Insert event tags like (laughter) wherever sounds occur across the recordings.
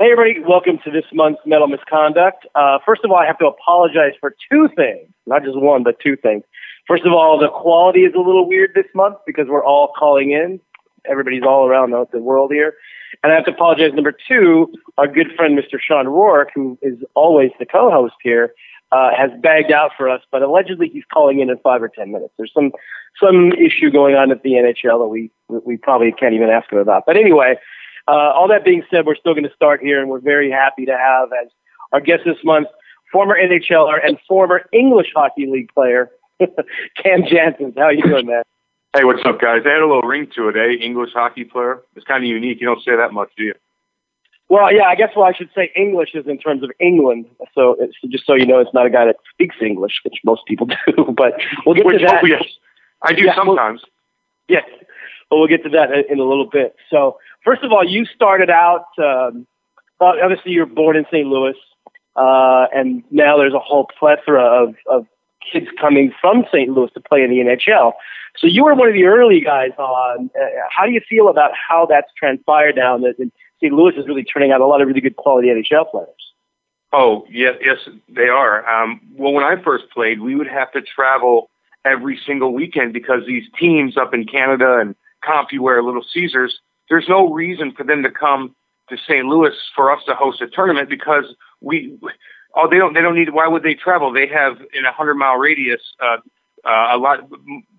Hey, everybody. Welcome to this month's Metal Misconduct. Uh, first of all, I have to apologize for two things. Not just one, but two things. First of all, the quality is a little weird this month because we're all calling in. Everybody's all around the, world here. And I have to apologize. Number two, our good friend, Mr. Sean Rourke, who is always the co-host here, uh, has bagged out for us, but allegedly he's calling in in five or ten minutes. There's some some issue going on at the NHL that we we probably can't even ask him about. But anyway, uh, all that being said, we're still going to start here, and we're very happy to have as our guest this month former NHLer and former English Hockey League player (laughs) Cam Janssen. How you doing, man? Hey, what's up, guys? They had a little ring to it, eh? English hockey player. It's kind of unique. You don't say that much, do you? Well, yeah, I guess what I should say English is in terms of England. So it's just so you know, it's not a guy that speaks English, which most people (laughs) do. But we'll get Which, to that. oh, yes. I do Yeah, well- sometimes. Yes, but we'll get to that in- a little bit. So first of all, you started out. Um, obviously, you're born in St. Louis, uh, and now there's a whole plethora of, of kids coming from St. Louis to play in the NHL. So you were one of the early guys on. Uh, how do you feel about how that's transpired now? That St. Louis is really turning out a lot of really good quality NHL players. Oh, yes, yes, they are. Um, well, when I first played, we would have to travel every single weekend because these teams up in Canada and CompuWare, Little Caesars, there's no reason for them to come to St. Louis for us to host a tournament because we, oh, they don't, they don't need. Why would they travel? They have in a hundred mile radius uh, uh, a lot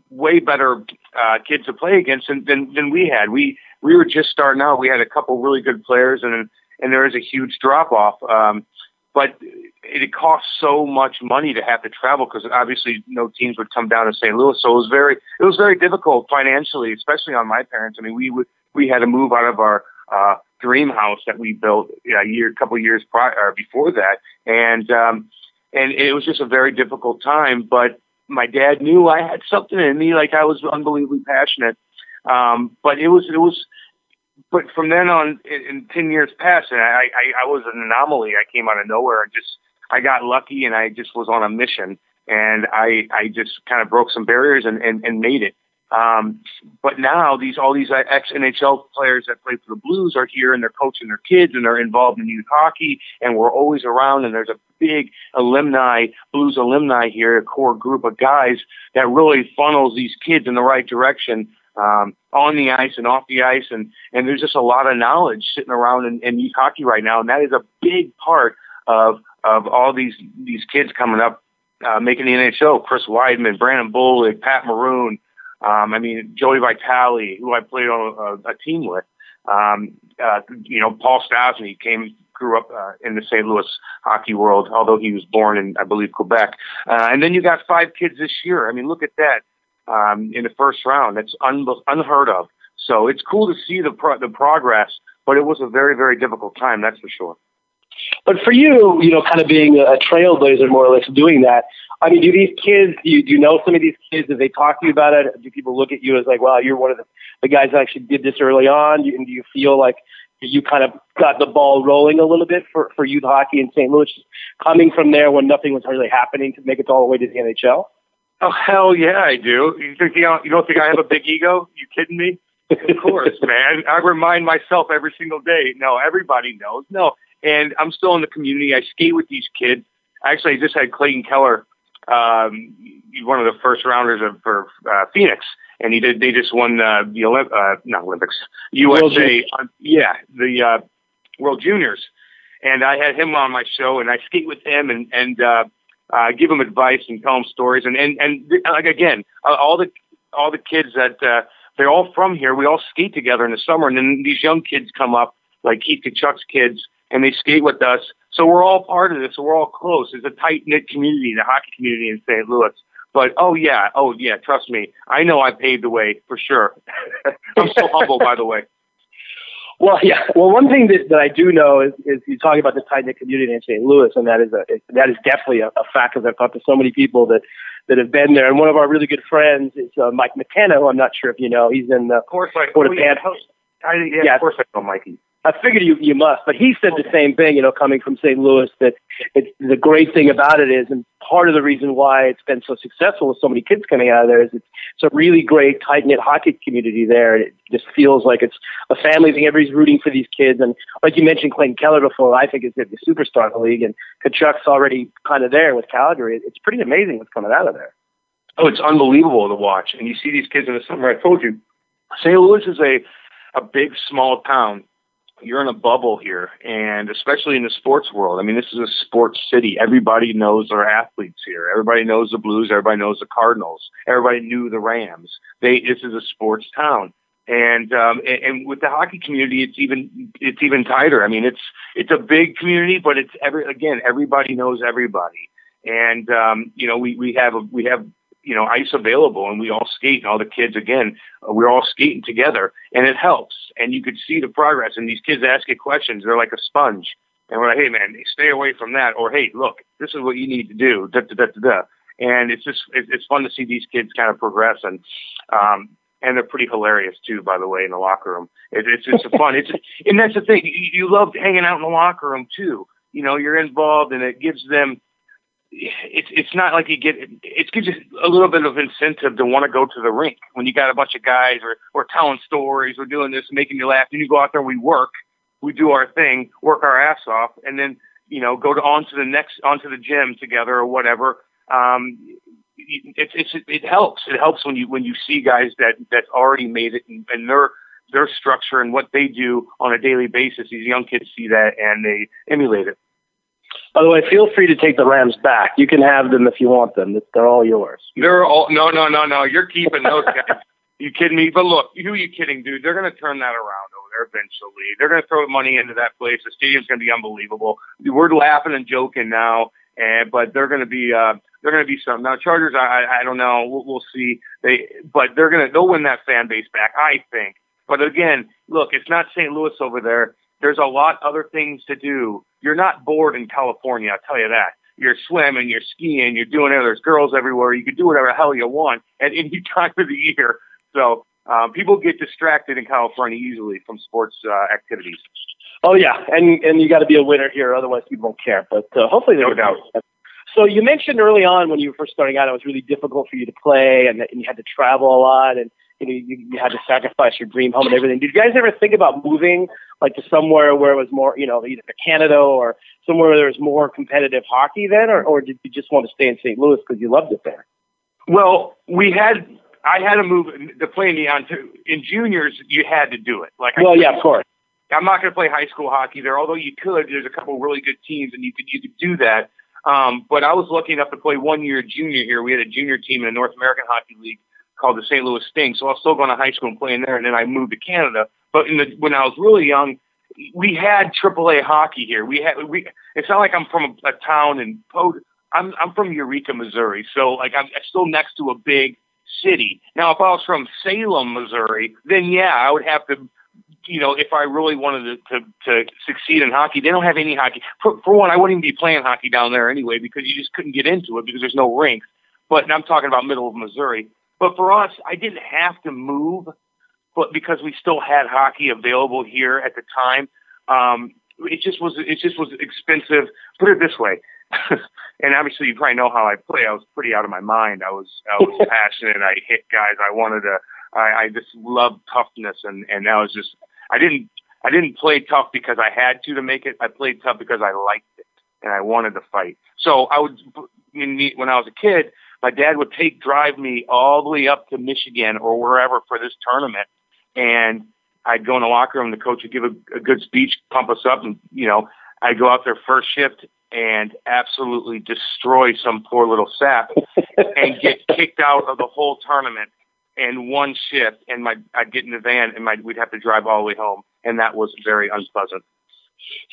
way better uh, kids to play against than, than than we had. We we were just starting out. We had a couple really good players, and and there is a huge drop off. Um, but it, cost so much money to have to travel because obviously no teams would come down to St. Louis. So it was very it was very difficult financially, especially on my parents. I mean, we would we had to move out of our uh, dream house that we built a year, a couple years prior or before that, and um, and it was just a very difficult time. But my dad knew I had something in me, like I was unbelievably passionate. Um, but it was it was but from then on, in, in ten years passed, and I, I I was an anomaly. I came out of nowhere. I just I got lucky, and I just was on a mission, and I I just kind of broke some barriers and and, and made it. Um, but now these all these ex NHL players that play for the Blues are here, and they're coaching their kids, and they're involved in youth hockey, and we're always around. And there's a big alumni, Blues alumni here, a core group of guys that really funnels these kids in the right direction um, on the ice and off the ice, and and there's just a lot of knowledge sitting around in, in youth hockey right now, and that is a big part of of all these these kids coming up, uh, making the NHL. Chris Wideman, Brandon Bollig, Pat Maroon. Um, I mean Joey Vitale, who I played on a, a team with. Um, uh, you know Paul Stastny came grew up uh, in the St. Louis hockey world, although he was born in I believe Quebec. Uh, and then you got five kids this year. I mean look at that um, in the first round. That's un- unheard of. So it's cool to see the pro- the progress, but it was a very very difficult time. That's for sure. But for you, you know, kind of being a trailblazer, more or less, doing that. I mean, do these kids? Do you, do you know some of these kids? Do they talk to you about it? Do people look at you as like, "Wow, you're one of the, the guys that actually did this early on"? Do and do you feel like you kind of got the ball rolling a little bit for for youth hockey in St. Louis, coming from there when nothing was really happening to make it all the way to the NHL? Oh hell yeah, I do. You think you don't, you don't think I have a big ego? You kidding me? Of course, (laughs) man. I remind myself every single day. No, everybody knows. No, and I'm still in the community. I skate with these kids. Actually, I just had Clayton Keller, um, one of the first rounders of, for uh, Phoenix, and he did. They just won uh, the Olymp- uh, not Olympics, USA. Uh, yeah, the uh, World Juniors, and I had him on my show, and I skate with him, and and uh, uh, give him advice and tell him stories, and and and like again, all the all the kids that uh, they're all from here. We all skate together in the summer, and then these young kids come up, like Keith Tkachuk's kids, and they skate with us. So we're all part of this. So we're all close. It's a tight knit community, the hockey community in St. Louis. But oh yeah, oh yeah, trust me, I know I paved the way for sure. (laughs) I'm so (laughs) humble, by the way. Well, yeah. Well, one thing that, that I do know is, is you talking about the tight knit community in St. Louis, and that is a that is definitely a, a fact. Because I've talked to so many people that that have been there, and one of our really good friends is uh, Mike McKenna, who I'm not sure if you know. He's in the Of course, I. Oh, yeah. I, yeah, Yeah. of course I know Mikey. I figured you you must, but he said the same thing. You know, coming from St. Louis, that it's the great thing about it is, and part of the reason why it's been so successful with so many kids coming out of there is it's, it's a really great tight knit hockey community there. And it just feels like it's a family thing. Everybody's rooting for these kids, and like you mentioned, Clayton Keller before, I think is the superstar in the league, and Tkachuk's already kind of there with Calgary. It's pretty amazing what's coming out of there. Oh, it's unbelievable to watch, and you see these kids in the summer. I told you, St. Louis is a a big small town you're in a bubble here, and especially in the sports world. I mean, this is a sports city. Everybody knows their athletes here. Everybody knows the Blues. Everybody knows the Cardinals. Everybody knew the Rams. They this is a sports town, and um, and, and with the hockey community, it's even it's even tighter. I mean, it's it's a big community, but it's every again everybody knows everybody, and um, you know we we have a, we have you know, ice available and we all skate and all the kids, again, uh, we're all skating together and it helps. And you could see the progress and these kids ask you questions. They're like a sponge. And we're like, hey, man, stay away from that. Or, hey, look, this is what you need to do. Da, da, da, da, da. And it's just, it's fun to see these kids kind of progress. And, um, and they're pretty hilarious too, by the way, in the locker room. It, it's just fun. It's, and that's the thing. You, you love hanging out in the locker room too. You know, you're involved and it gives them, it's it's not like you get it gives you a little bit of incentive to want to go to the rink when you got a bunch of guys or or telling stories or doing this making you laugh. Then you go out there and we work we do our thing work our ass off and then you know go to on to the next onto the gym together or whatever. Um it's it's it helps. It helps when you when you see guys that that already made it and, and their their structure and what they do on a daily basis. These young kids see that and they emulate it by the way, feel free to take the Rams back. You can have them if you want them. They're all yours. They're all no, no, no, no. You're keeping those guys. (laughs) you kidding me? But look, who are you kidding, dude? They're going to turn that around over there eventually. They're going to throw money into that place. The stadium's going to be unbelievable. We're laughing and joking now, and but they're going to be uh, they're going to be something. Now, Chargers, I I don't know. We'll, we'll see. They but they're going to they'll win that fan base back, I think. But again, look, it's not St. Louis over there. There's a lot other things to do. You're not bored in California, I'll tell you that. You're swimming, you're skiing, you're doing it. There's girls everywhere. You can do whatever the hell you want at any (laughs) time of the year. So um, people get distracted in California easily from sports uh, activities. Oh yeah, and and you got to be a winner here, otherwise people won't care. But uh, hopefully, no doubt. So you mentioned early on when you were first starting out, it was really difficult for you to play, and, and you had to travel a lot, and you know you, you had to sacrifice your dream home and everything. Did you guys ever think about moving like to somewhere where it was more, you know, either to Canada or somewhere where there was more competitive hockey then, or, or did you just want to stay in St. Louis because you loved it there? Well, we had, I had to move to play in the on in juniors. You had to do it. Like, well, yeah, of course. I'm not going to play high school hockey there, although you could. There's a couple of really good teams, and you could you could do that. Um, but I was lucky enough to play one year junior here. We had a junior team in the North American Hockey League called the St. Louis Sting. So I was still going to high school and playing there, and then I moved to Canada. But in the, when I was really young, we had AAA hockey here. We had we. It's not like I'm from a, a town in Pod. I'm I'm from Eureka, Missouri. So like I'm still next to a big city. Now, if I was from Salem, Missouri, then yeah, I would have to. You know, if I really wanted to, to, to succeed in hockey, they don't have any hockey. For, for one, I wouldn't even be playing hockey down there anyway because you just couldn't get into it because there's no rinks. But I'm talking about middle of Missouri. But for us, I didn't have to move, but because we still had hockey available here at the time, um, it just was it just was expensive. Put it this way, (laughs) and obviously you probably know how I play. I was pretty out of my mind. I was I was (laughs) passionate. I hit guys. I wanted to. I, I just loved toughness, and and that was just I didn't I didn't play tough because I had to to make it. I played tough because I liked it and I wanted to fight. So I would when I was a kid, my dad would take drive me all the way up to Michigan or wherever for this tournament, and I'd go in the locker room. The coach would give a, a good speech, pump us up, and you know I'd go out there first shift and absolutely destroy some poor little sap (laughs) and get kicked out of the whole tournament in one shift. And my I'd get in the van and my we'd have to drive all the way home, and that was very unpleasant.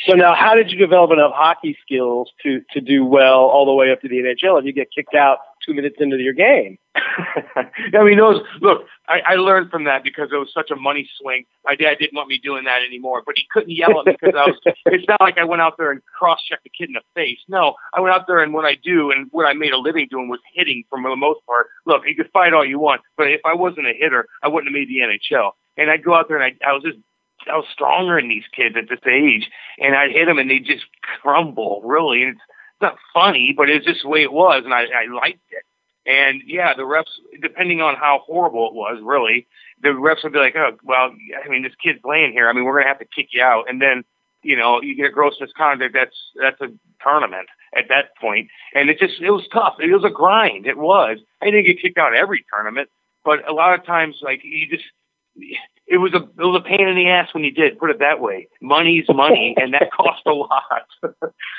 So now, how did you develop enough hockey skills to to do well all the way up to the NHL? If you get kicked out two minutes into your game, (laughs) I mean, those look. I, I learned from that because it was such a money swing. My dad didn't want me doing that anymore, but he couldn't yell at me because I was. (laughs) it's not like I went out there and cross checked the kid in the face. No, I went out there and what I do and what I made a living doing was hitting for the most part. Look, you could fight all you want, but if I wasn't a hitter, I wouldn't have made the NHL. And I'd go out there and I, I was just I was stronger than these kids at this age, and I'd hit them and they'd just crumble. Really, and it's, not funny, but it's just the way it was, and I, I liked it. And yeah, the refs, depending on how horrible it was, really, the refs would be like, "Oh, well, I mean, this kid's playing here. I mean, we're gonna have to kick you out." And then, you know, you get a gross misconduct. That's that's a tournament at that point, and it just it was tough. It was a grind. It was. I didn't get kicked out every tournament, but a lot of times, like you just, it was a it was a pain in the ass when you did. Put it that way. Money's money, and that (laughs) cost a lot. (laughs)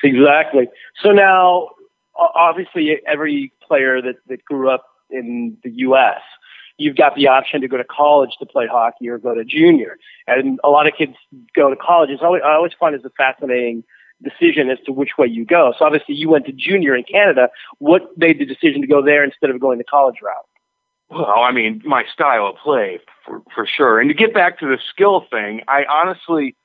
exactly. So now, obviously, every player that that grew up in the U.S. You've got the option to go to college to play hockey or go to junior, and a lot of kids go to college. It's always, I always find it's a fascinating decision as to which way you go. So obviously you went to junior in Canada. What made the decision to go there instead of going the college route? Well, I mean, my style of play for, for sure. And to get back to the skill thing, I honestly,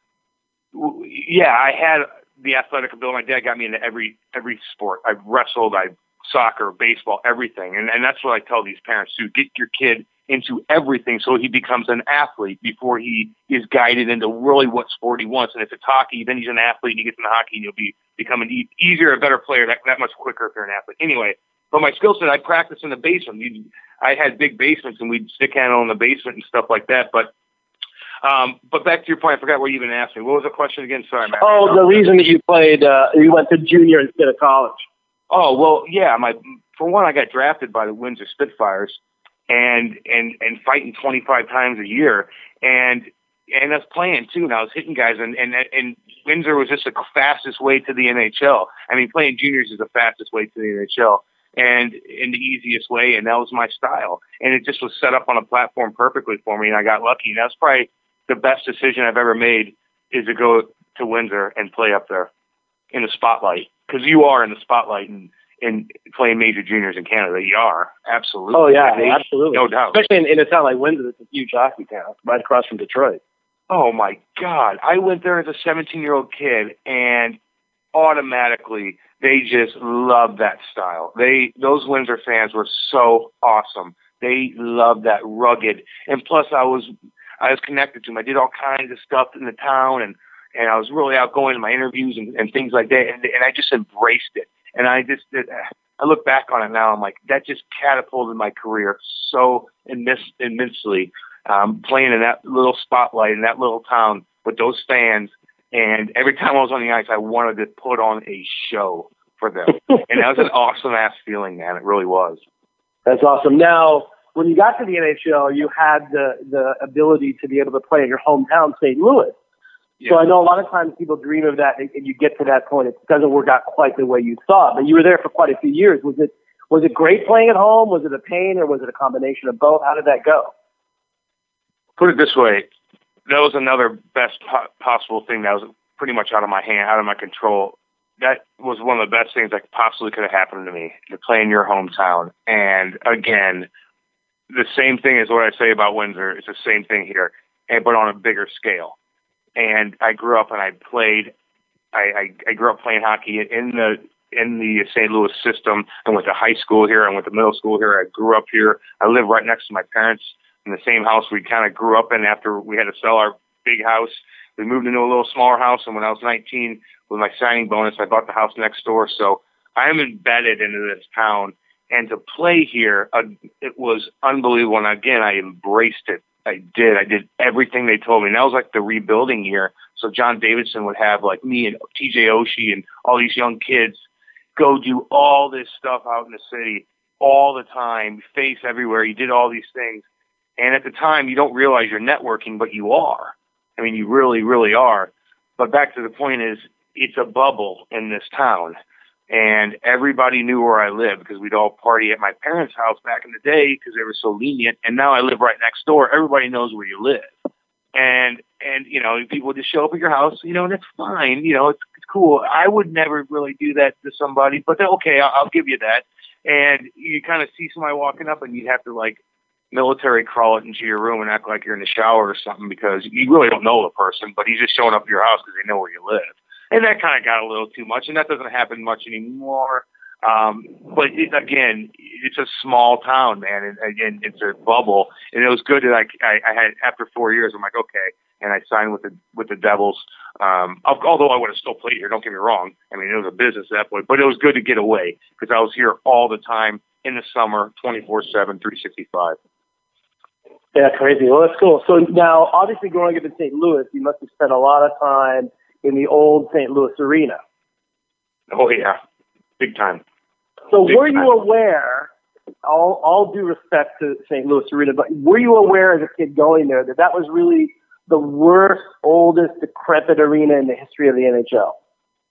yeah, I had the athletic ability. My dad got me into every every sport. I wrestled, I soccer, baseball, everything. And and that's what I tell these parents to get your kid into everything so he becomes an athlete before he is guided into really what sport he wants. And if it's hockey, then he's an athlete and he gets into hockey and you'll be become an e- easier, a better player that, that much quicker if you're an athlete. Anyway, but my skill set, I practice in the basement. You, I had big basements and we'd stick handle in the basement and stuff like that. But um, but back to your point, I forgot what you even asked me. What was the question again? Sorry, Matt. Oh, the reason that you played, uh, you went to junior instead of college. Oh well, yeah. My for one, I got drafted by the Windsor Spitfires, and and and fighting 25 times a year, and and I was playing too, and I was hitting guys, and and and Windsor was just the fastest way to the NHL. I mean, playing juniors is the fastest way to the NHL, and in the easiest way, and that was my style, and it just was set up on a platform perfectly for me, and I got lucky, and that's probably the best decision I've ever made is to go to Windsor and play up there in the spotlight because you are in the spotlight and and playing major juniors in Canada. You are absolutely. Oh yeah, they, absolutely, no doubt. Especially in, in a town like Windsor, it's a huge hockey town, right across from Detroit. Oh my God! I went there as a 17 year old kid, and automatically they just loved that style. They those Windsor fans were so awesome. They loved that rugged, and plus I was I was connected to them. I did all kinds of stuff in the town, and and I was really outgoing in my interviews and, and things like that, and, and I just embraced it. And I just, I look back on it now. I'm like, that just catapulted my career so immense, immensely. Um, playing in that little spotlight in that little town with those fans, and every time I was on the ice, I wanted to put on a show for them, (laughs) and that was an awesome ass feeling, man. It really was. That's awesome. Now, when you got to the NHL, you had the the ability to be able to play in your hometown, St. Louis. Yeah. So I know a lot of times people dream of that, and, and you get to that point, it doesn't work out quite the way you thought. But you were there for quite a few years. Was it was it great playing at home? Was it a pain, or was it a combination of both? How did that go? Put it this way, that was another best po- possible thing that was pretty much out of my hand, out of my control. That was one of the best things that possibly could have happened to me to play in your hometown. And again, the same thing is what I say about Windsor. It's the same thing here, but on a bigger scale and I grew up and I played. I, I, I grew up playing hockey in the in the St. Louis system. I went to high school here. I went to middle school here. I grew up here. I live right next to my parents in the same house we kind of grew up in. After we had to sell our big house, we moved into a little smaller house. And when I was 19, with my signing bonus, I bought the house next door. So I'm embedded into this town. And to play here, uh, it was unbelievable. And again, I embraced it I did. I did everything they told me. And that was like the rebuilding year. So John Davidson would have like me and TJ Oshie and all these young kids go do all this stuff out in the city all the time, face everywhere. You did all these things. And at the time, you don't realize you're networking, but you are. I mean, you really, really are. But back to the point is, it's a bubble in this town and everybody knew where I lived because we'd all party at my parents' house back in the day because they were so lenient. And now I live right next door. Everybody knows where you live, and and you know people just show up at your house, you know, and it's fine. You know, it's, it's cool. I would never really do that to somebody, but okay, I'll, I'll give you that. And you kind of see somebody walking up, and you'd have to like military crawl into your room and act like you're in the shower or something because you really don't know the person, but he's just showing up at your house because they know where you live and that kind of got a little too much, and that doesn't happen much anymore. Um, but it, again, it's a small town, man, and again, it's a bubble. And it was good that I, I, I had after four years, I'm like, okay, and I signed with the with the Devils. Um, although I would have still played here, don't get me wrong. I mean, it was a business at that point, but it was good to get away because I was here all the time in the summer, 24 7, 365. Yeah, crazy. Well, that's cool. So now, obviously, growing up in St. Louis, you must have spent a lot of time in the old St. Louis arena. Oh yeah, big time. So big were time. you aware? All, all due respect to St. Louis Arena, but were you aware as a kid going there that that was really the worst, oldest, decrepit arena in the history of the NHL?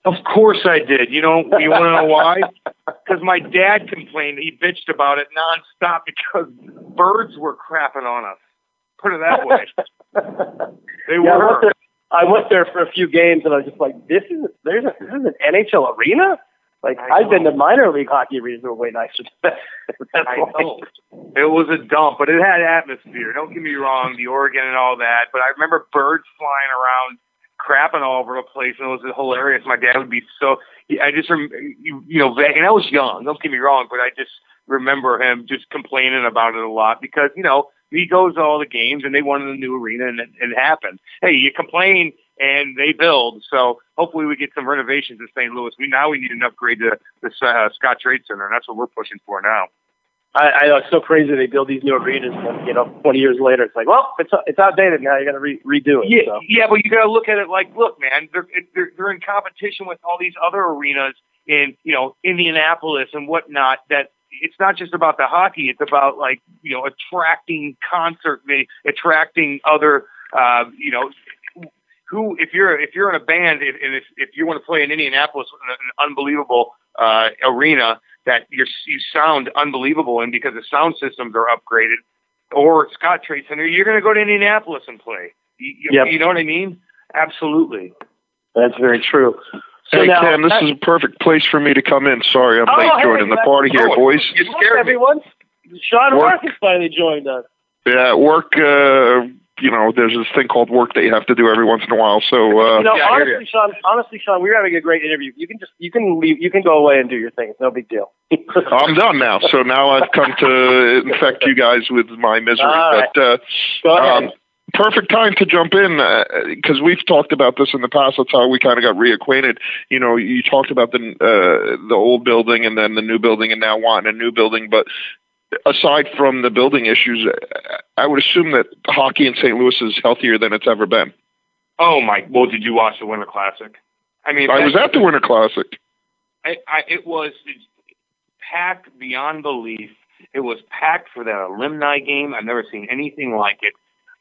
Of course I did. You know, you want to know why? (laughs) Because my dad complained. He bitched about it nonstop because birds were crapping on us. Put it that way. (laughs) they yeah, were. I went, there, I went there for a few games, and I was just like, "This is there's a, this is an NHL arena." Like I've been to minor league hockey arenas that were way nicer. (laughs) I know. It was a dump, but it had atmosphere. Don't get me wrong, the organ and all that. But I remember birds flying around crapping all over the place, and it was hilarious. My dad would be so. I just you know, and I was young. Don't get me wrong, but I just remember him just complaining about it a lot because you know he goes to all the games and they wanted a new arena and it, it happened. Hey, you complain and they build. So hopefully we get some renovations in St. Louis. We now we need an upgrade to the uh, Scottrade Center, and that's what we're pushing for now. I, I know it's so crazy they build these new arenas, and you know, 20 years later, it's like, well, it's it's outdated now. You got to re- redo it. Yeah, so. yeah, but you got to look at it like, look, man, they're, they're they're in competition with all these other arenas in you know Indianapolis and whatnot. That it's not just about the hockey; it's about like you know attracting concert, attracting other uh, you know who if you're if you're in a band and if, if you want to play in Indianapolis, an unbelievable uh, arena that you you sound unbelievable in because the sound systems are upgraded, or Scottrade Center, you're going to go to Indianapolis and play. You, yep. you know what I mean? Absolutely. That's very true. So hey, now, Ken, this is a perfect place for me to come in. Sorry, I'm oh, late hey, joining the party here, boys. You scared everyone. Sean work. Marcus finally joined us. Yeah, work. Uh, you know, there's this thing called work that you have to do every once in a while. So, uh, you know, yeah, honestly, Sean, honestly, Sean, we were having a great interview. You can just, you can leave, you can go away and do your thing. It's no big deal. (laughs) I'm done now. So now I've come to infect you guys with my misery. Right. But, uh, go ahead. Um, perfect time to jump in because uh, we've talked about this in the past. That's how we kind of got reacquainted. You know, you talked about the uh, the old building and then the new building, and now wanting a new building. But aside from the building issues, I would assume that hockey in St. Louis is healthier than it's ever been. Oh my! Well, did you watch the Winter Classic? I mean, I was at the Winter Classic. I, I, it was packed beyond belief. It was packed for that alumni game. I've never seen anything like it.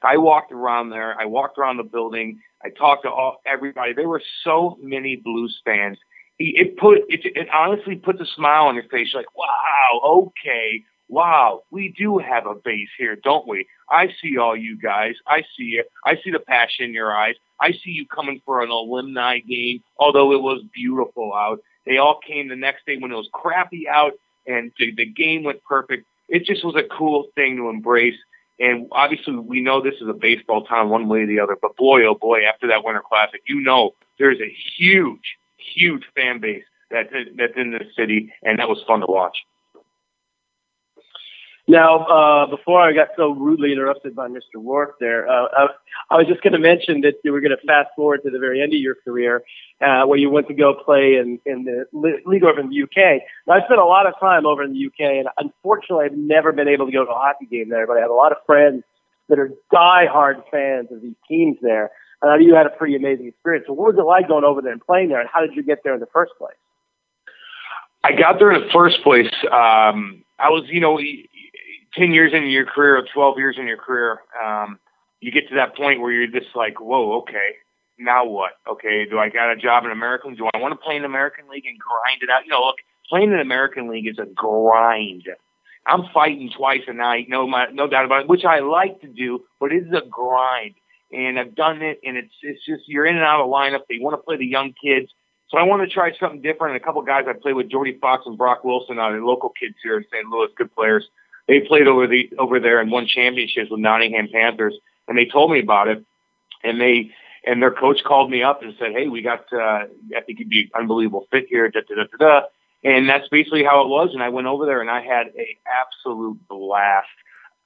I walked around there. I walked around the building. I talked to all everybody. There were so many Blues fans. It put it, it honestly puts a smile on your face. Like, wow, okay, wow, we do have a base here, don't we? I see all you guys. I see it. I see the passion in your eyes. I see you coming for an alumni game, although it was beautiful out. They all came the next day when it was crappy out and the, the game went perfect. It just was a cool thing to embrace. And obviously, we know this is a baseball town one way or the other, but boy, oh boy, after that Winter Classic, you know there's a huge, huge fan base that, that's in this city, and that was fun to watch. Now, uh, before I got so rudely interrupted by Mr. Rourke there, uh, I, I, was just going to mention that you were going to fast forward to the very end of your career, uh, where you went to go play in, in the league over in the UK. Now, I spent a lot of time over in the UK, and unfortunately, I've never been able to go to a hockey game there, but I have a lot of friends that are die-hard fans of these teams there. And I know you had a pretty amazing experience. So what was it like going over there and playing there, and how did you get there in the first place? I got there in the first place. Um, I was, you know, 10 years in your career or 12 years in your career, um, you get to that point where you're just like, whoa, okay, now what? Okay, do I got a job in American? Do I want to play in American League and grind it out? You know, look, playing in American League is a grind. I'm fighting twice a night, no, my, no doubt about it, which I like to do, but it is a grind. And I've done it, and it's it's just you're in and out of lineup. They want to play the young kids, so I want to try something different. And a couple guys I played with, Jordy Fox and Brock Wilson, are the local kids here in St. Louis, good players they played over the over there and won championships with Nottingham Panthers, and they told me about it, and they and their coach called me up and said, "Hey, we got uh, I think you'd be an unbelievable fit here." Da, da, da, da, da. And that's basically how it was. And I went over there and I had a absolute blast.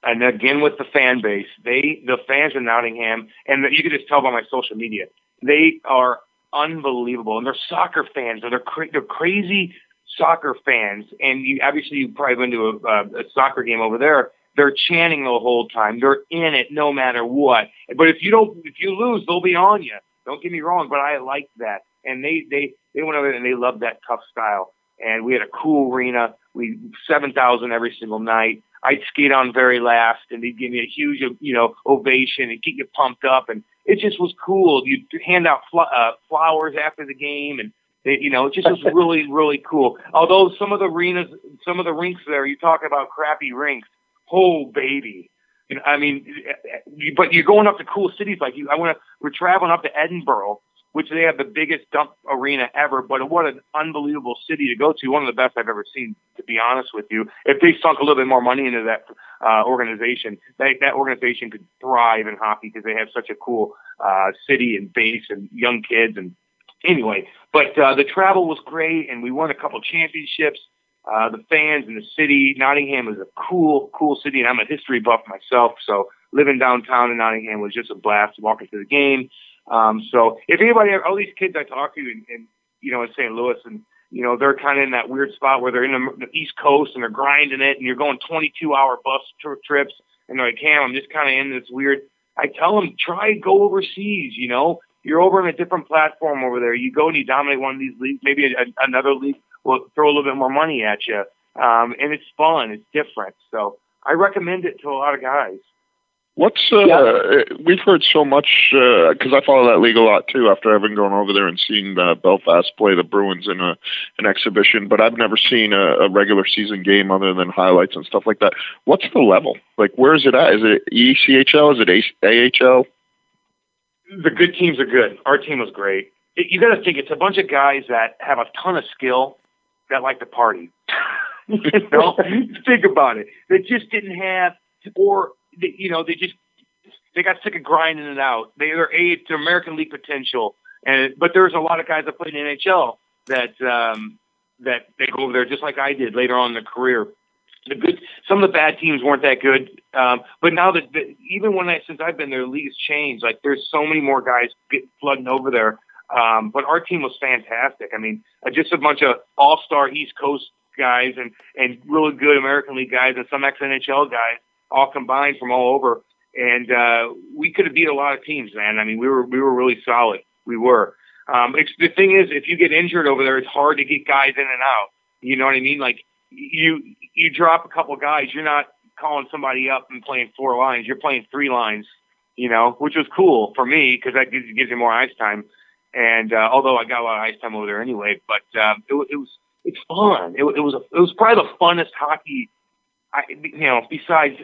and again with the fan base, they the fans in Nottingham, and you can just tell by my social media, they are unbelievable, and they're soccer fans. and They're cra- they're crazy soccer fans, and you obviously you probably been to a, a soccer game over there. They're chanting the whole time. They're in it no matter what. But if you don't, if you lose, they'll be on you. Don't get me wrong, but I like that, and they they they went over there and they loved that tough style. And we had a cool arena. We seven thousand every single night. I'd skate on very last, and they'd give me a huge, you know, ovation and get you pumped up, and it just was cool. You'd hand out fl- uh, flowers after the game, and they, you know, it just was (laughs) really, really cool. Although some of the arenas, some of the rinks there, you talk about crappy rinks. Oh baby, you know, I mean, but you're going up to cool cities like you. I want to. We're traveling up to Edinburgh, which they have the biggest dump arena ever. But what an unbelievable city to go to. One of the best I've ever seen, to be honest with you. If they sunk a little bit more money into that uh, organization, that, that organization could thrive in hockey because they have such a cool uh, city and base and young kids. And anyway, but uh, the travel was great, and we won a couple championships. Uh, the fans and the city, Nottingham is a cool, cool city, and I'm a history buff myself. So living downtown in Nottingham was just a blast walking to the game. Um, so if anybody, all these kids I talk to in, in you know, in St. Louis and, you know, they're kind of in that weird spot where they're in the, the East Coast and they're grinding it and you're going 22 hour bus tri- trips and they're like, Cam, I'm just kind of in this weird, I tell them, try go overseas, you know, you're over in a different platform over there. You go and you dominate one of these leagues, maybe a, a, another league will throw a little bit more money at you. Um, and it's fun. It's different. So I recommend it to a lot of guys. What's uh, yeah. we've heard so much because uh, I follow that league a lot too. After having gone over there and seen uh, Belfast play the Bruins in a an exhibition, but I've never seen a, a regular season game other than highlights and stuff like that. What's the level? Like, where is it at? Is it ECHL? Is it AHL? The good teams are good. Our team was great. It, you got to think it's a bunch of guys that have a ton of skill that like to party. (laughs) you know, (laughs) think about it. They just didn't have or they, you know, they just they got sick of grinding it out. They are a to American League potential, and but there's a lot of guys that played in NHL that um, that they go over there just like I did later on in their career. The good, some of the bad teams weren't that good, um, but now that even when I since I've been there, the league has changed. Like there's so many more guys get, flooding over there. Um, but our team was fantastic. I mean, uh, just a bunch of all-star East Coast guys and and really good American League guys and some ex NHL guys all combined from all over. And uh, we could have beat a lot of teams, man. I mean, we were we were really solid. We were. Um, it's, the thing is, if you get injured over there, it's hard to get guys in and out. You know what I mean? Like you you drop a couple guys, you're not calling somebody up and playing four lines. You're playing three lines. You know, which was cool for me because that gives, gives you more ice time. And uh, although I got a lot of ice time over there anyway, but um, it, it was it's fun. It, it was a, it was probably the funnest hockey I, you know, besides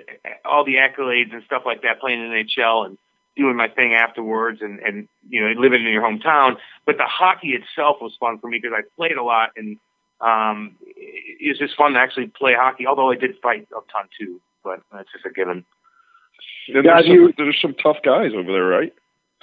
all the accolades and stuff like that, playing in the NHL and doing my thing afterwards and, and, you know, living in your hometown. But the hockey itself was fun for me because I played a lot and, um, it's just fun to actually play hockey, although I did fight a ton too, but that's just a given. Yeah, there's, some, there's some tough guys over there, right?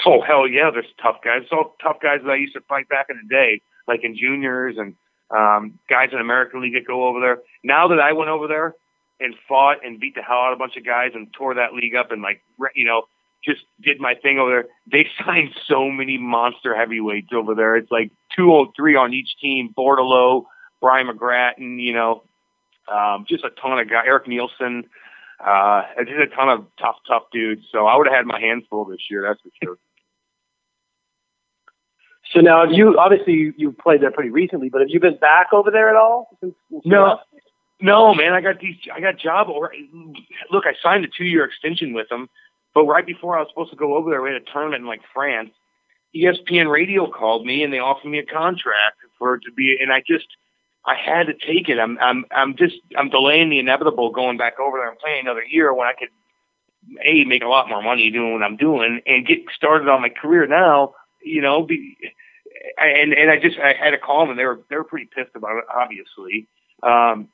Oh, hell yeah, there's tough guys. It's all tough guys that I used to fight back in the day, like in juniors and, um, guys in American League that go over there. Now that I went over there, and fought and beat the hell out of a bunch of guys and tore that league up and like you know just did my thing over there. They (laughs) signed so many monster heavyweights over there. It's like 203 on each team. Bordeleau, Brian McGrattan, you know, um, just a ton of guys. Eric Nielsen, uh, just a ton of tough, tough dudes. So I would have had my hands full this year. That's for sure. So now, have you obviously you, you played there pretty recently, but have you been back over there at all? Since, since no, no, man, I got these. I got job. Or look, I signed a two-year extension with them, but right before I was supposed to go over there, we had a tournament in like France. ESPN Radio called me and they offered me a contract for it to be, and I just, I had to take it. I'm, I'm, I'm just, I'm delaying the inevitable, going back over there and playing another year when I could, a make a lot more money doing what I'm doing and get started on my career now. You know, be, and and I just I had to call and they were they were pretty pissed about it, obviously. Um,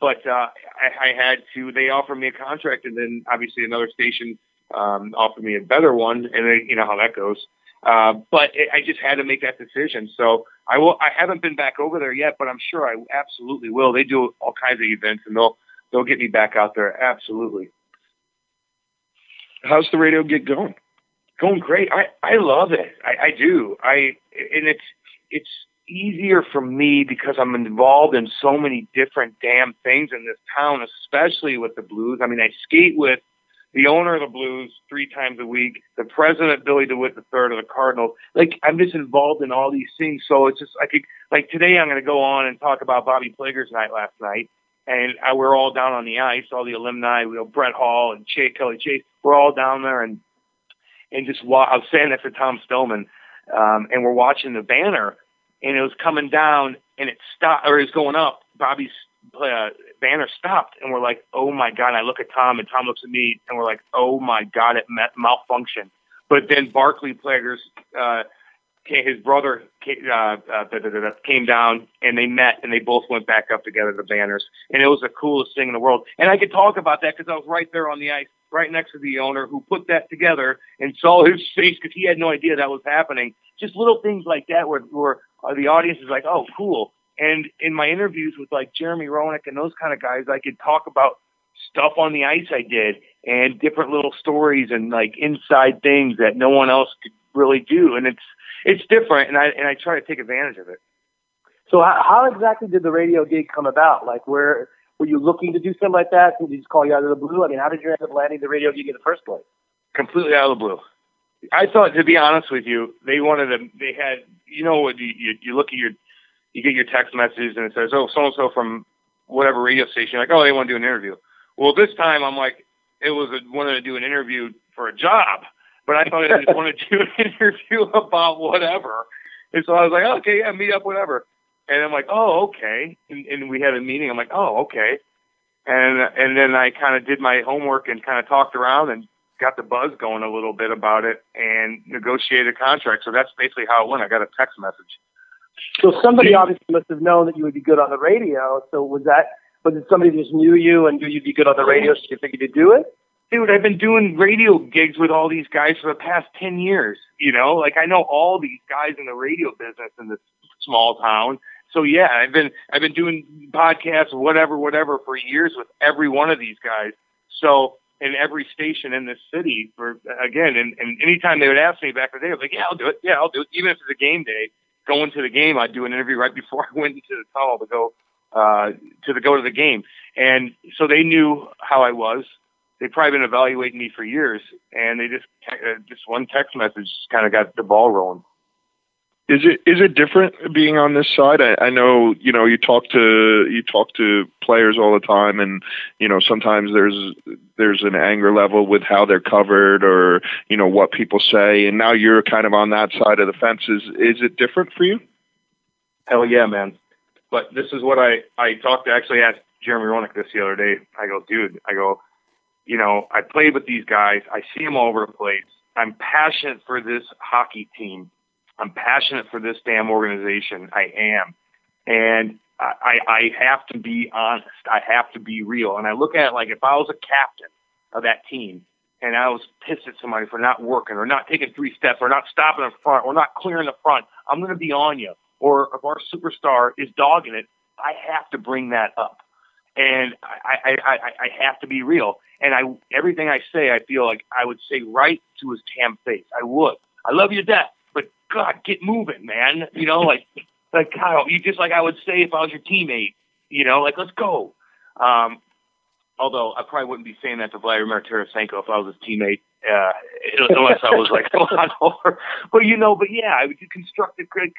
but uh, I, I had to. They offered me a contract, and then obviously another station um, offered me a better one, and then you know how that goes. Uh, but it, I just had to make that decision. So I will. I haven't been back over there yet, but I'm sure I absolutely will. They do all kinds of events, and they'll they'll get me back out there. Absolutely. How's the radio get going? Going great. I I love it. I, I do. I and it's it's easier for me because I'm involved in so many different damn things in this town, especially with the Blues. I mean, I skate with the owner of the Blues three times a week, the president Billy DeWitt third of the Cardinals. Like I'm just involved in all these things, so it's just I could like today I'm going to go on and talk about Bobby Plager's night last night, and I, we're all down on the ice, all the alumni, we know Brett Hull and Chase Kelly Chase, we're all down there and and just wa- I was standing next to Tom Stillman, um, and we're watching the banner, and it was coming down and it stopped or it was going up. Bobby's uh, banner stopped, and we're like, "Oh my god!" And I look at Tom, and Tom looks at me, and we're like, "Oh my god!" It malfunctioned. But then Barclay Plager, uh, his brother came, uh, uh, came down, and they met, and they both went back up together, the banners, and it was the coolest thing in the world. And I could talk about that because I was right there on the ice, right next to the owner who put that together, and saw his face because he had no idea that was happening. Just little things like that, where where uh, the audience is like, "Oh, cool." And in my interviews with like Jeremy Roenick and those kind of guys, I could talk about stuff on the ice I did and different little stories and like inside things that no one else could really do. And it's it's different, and I and I try to take advantage of it. So how, how exactly did the radio gig come about? Like where were you looking to do something like that? Did they just call you out of the blue? I mean, how did you end up landing the radio gig in the first place? Completely out of the blue. I thought, to be honest with you, they wanted to. They had, you know, you, you, you look at your you get your text messages and it says, oh, so and so from whatever radio station. Like, oh, they want to do an interview. Well, this time I'm like, it was a, wanted to do an interview for a job, but I thought I just wanted to do an (laughs) interview about whatever. And so I was like, okay, yeah, meet up, whatever. And I'm like, oh, okay. And, and we had a meeting. I'm like, oh, okay. And and then I kind of did my homework and kind of talked around and got the buzz going a little bit about it and negotiated a contract. So that's basically how it went. I got a text message so somebody obviously must have known that you would be good on the radio. So was that was it somebody just knew you and knew you'd be good on the radio, so you figured you'd do it? Dude, I've been doing radio gigs with all these guys for the past ten years. You know, like I know all these guys in the radio business in this small town. So yeah, I've been I've been doing podcasts, whatever, whatever, for years with every one of these guys. So in every station in this city for again, and, and anytime they would ask me back in the day, I was like, yeah, I'll do it. Yeah, I'll do it. Even if it's a game day, going to the game, I'd do an interview right before (laughs) I went into the tunnel to go uh, to the go to the game. And so they knew how I was. They've probably been evaluating me for years, and they just uh, just one text message kind of got the ball rolling. Is it is it different being on this side? I, I know you know you talk to you talk to players all the time, and you know sometimes there's there's an anger level with how they're covered or you know what people say, and now you're kind of on that side of the fence. Is is it different for you? Hell yeah, man! But this is what I I talked to actually asked Jeremy Roenick this the other day. I go, dude, I go, you know, I played with these guys. I see them all over the place. I'm passionate for this hockey team I'm passionate for this damn organization. I am. And I, I have to be honest. I have to be real. And I look at it like if I was a captain of that team and I was pissed at somebody for not working or not taking three steps or not stopping in front or not clearing the front, I'm going to be on you. Or if our superstar is dogging it, I have to bring that up. And I, I, I, I have to be real. And I, everything I say, I feel like I would say right to his damn face. I would. I love you to death. God, get moving, man. You know, like like Kyle, you just like I would say if I was your teammate. You know, like let's go. Um, although I probably wouldn't be saying that to Vladimir Tarasenko if I was his teammate, uh, (laughs) unless I was like (laughs) a lot over. But you know, but yeah, I would do constructive critique.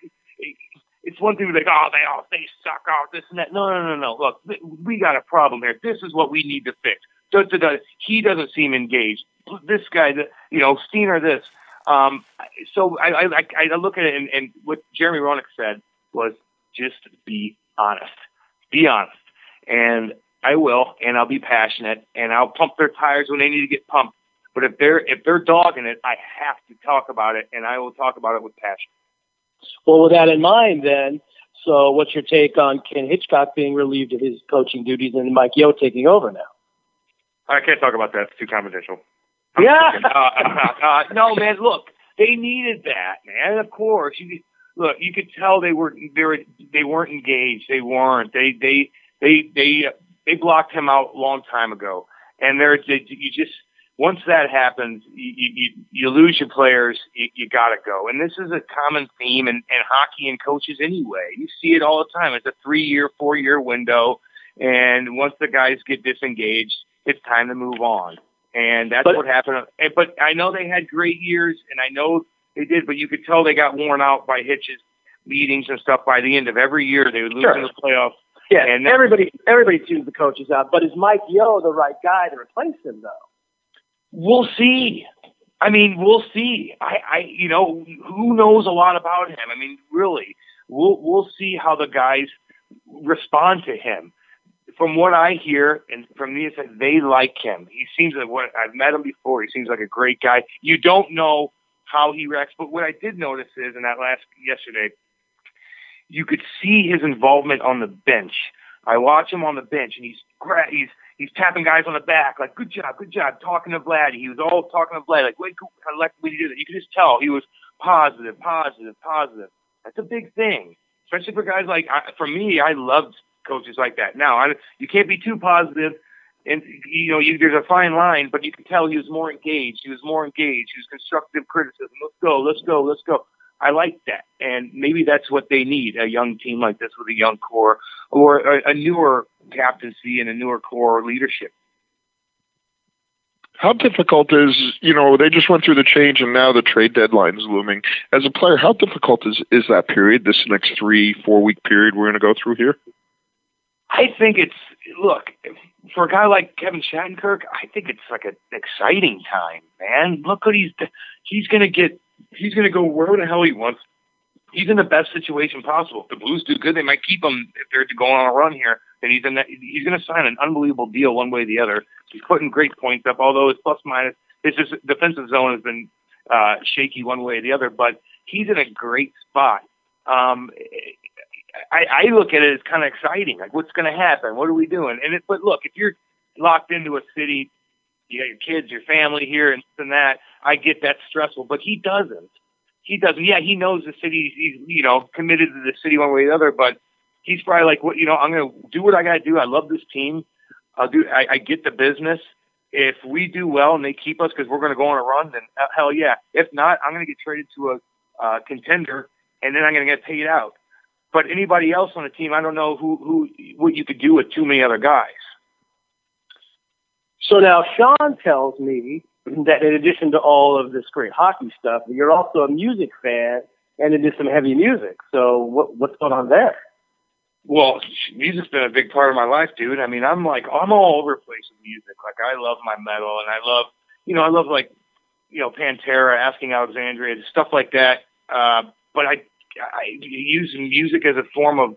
It's one thing to be like, oh, they all they suck, oh, this and that. No, no, no, no. Look, we got a problem here. This is what we need to fix. He doesn't seem engaged. This guy, you know, Steiner, this. Um, so I, I, I look at it, and, and what Jeremy Roenick said was just be honest. Be honest. And I will, and I'll be passionate, and I'll pump their tires when they need to get pumped. But if they're if they're dogging it, I have to talk about it, and I will talk about it with passion. Well, with that in mind, then, so what's your take on Ken Hitchcock being relieved of his coaching duties and Mike Yeo taking over now? I can't talk about that; it's too confidential. Yeah. uh, uh, (laughs) uh, no, man. Look, they needed that, man. Of course, you look. You could tell they were they were they weren't engaged. They weren't. They they they they they blocked him out a long time ago. And there, you just once that happens, you, you, you lose your players, you, you got to go. And this is a common theme in, in hockey and coaches anyway. You see it all the time. It's a three year, four year window. And once the guys get disengaged, it's time to move on. And that's but, what happened. But I know they had great years, and I know they did, but you could tell they got worn out by Hitch's meetings and stuff by the end of every year. They would lose sure. in the playoffs. Yeah, and everybody everybody tunes the coaches out. But is Mike Yeo the right guy to replace him, though? We'll see. I mean, we'll see. I, I, you know, who knows a lot about him? I mean, really, we'll we'll see how the guys respond to him. From what I hear, and from the inside, they like him. He seems like what I've met him before. He seems like a great guy. You don't know how he reacts, but what I did notice is in that last yesterday, you could see his involvement on the bench. I watch him on the bench, and he's he's he's tapping guys on the back, like, good job, good job, talking to Vlad. He was all talking to Vlad, like, wait, I like you did it. You could just tell he was positive, positive, positive. That's a big thing, especially for guys like, I, for me, I loved coaches like that. Now, I, you can't be too positive, and you know, you, there's a fine line, but you can tell he was more engaged. He was more engaged. He was constructive criticism. Let's go, let's go, let's go. I like that, and maybe that's what they need: a young team like this with a young core, or a, a newer captaincy and a newer core leadership. How difficult is you know they just went through the change and now the trade deadline is looming. As a player, how difficult is is that period? This next three four week period we're going to go through here. I think it's look for a guy like Kevin Shattenkirk. I think it's like an exciting time, man. Look what he's he's to get. He's to go where the hell he wants he's in the best situation possible. If the Blues do good, they might keep him if they're going on a run here. Then he's in that, he's going to sign an unbelievable deal one way or the other. He's putting great points up, although his plus minus his defensive zone has been uh, shaky one way or the other. But he's in a great spot. Um, I, I look at it as kind of exciting. Like, what's going to happen? What are we doing? And it, but look, if you're locked into a city, you got your kids, your family here, and this and that. I get that stressful, but he doesn't he doesn't. Yeah, he knows the city. He's you know committed to the city one way or the other. But he's probably like, what you know, I'm gonna do what I gotta do. I love this team. I'll do. I, I get the business. If we do well and they keep us because we're gonna go on a run, then uh, hell yeah. If not, I'm gonna get traded to a uh, contender, and then I'm gonna get paid out. But anybody else on the team, I don't know who who what you could do with too many other guys. So now Sean tells me that in addition to all of this great hockey stuff, you're also a music fan and into some heavy music. So what, what's going on there? Well, music's been a big part of my life, dude. I mean, I'm like, I'm all over the place with music. Like, I love my metal and I love, you know, I love like, you know, Pantera, Asking Alexandria, stuff like that. Uh, but I, I use music as a form of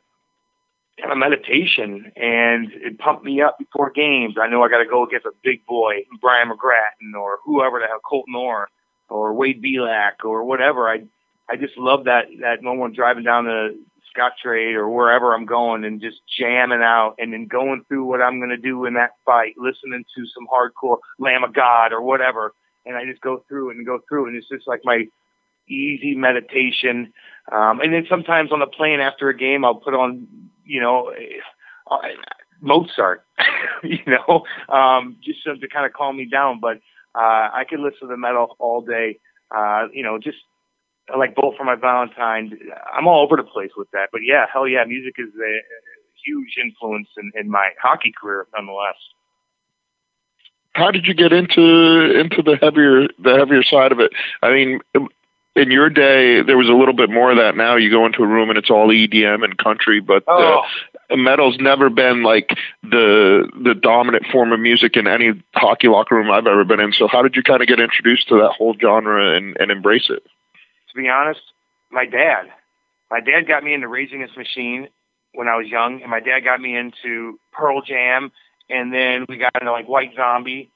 kind of meditation and it pumped me up before games. I know I got to go against a big boy, Brian McGrattan or whoever the hell, Colton Orr or Wade Belak or whatever. I, I just love that, that moment driving down the Scottrade or wherever I'm going and just jamming out and then going through what I'm going to do in that fight, listening to some hardcore Lamb of God or whatever. And I just go through and go through. And it's just like my easy meditation. Um, and then sometimes on the plane after a game, I'll put on you know, uh, Mozart, (laughs) you know, um, just to kind of calm me down. But uh, I could listen to the metal all day. Uh, you know, just like Bullet for My Valentine. I'm all over the place with that. But yeah, hell yeah, music is a, a huge influence in, in my hockey career, nonetheless. How did you get into into the heavier the heavier side of it? I mean, in your day, there was a little bit more of that. Now you go into a room and it's all EDM and country, but uh, oh. metal's never been like the the dominant form of music in any hockey locker room I've ever been in. So how did you kind of get introduced to that whole genre and, and embrace it? To be honest, my dad. My dad got me into Rage Against Machine when I was young, and my dad got me into Pearl Jam, and then we got into like White Zombie,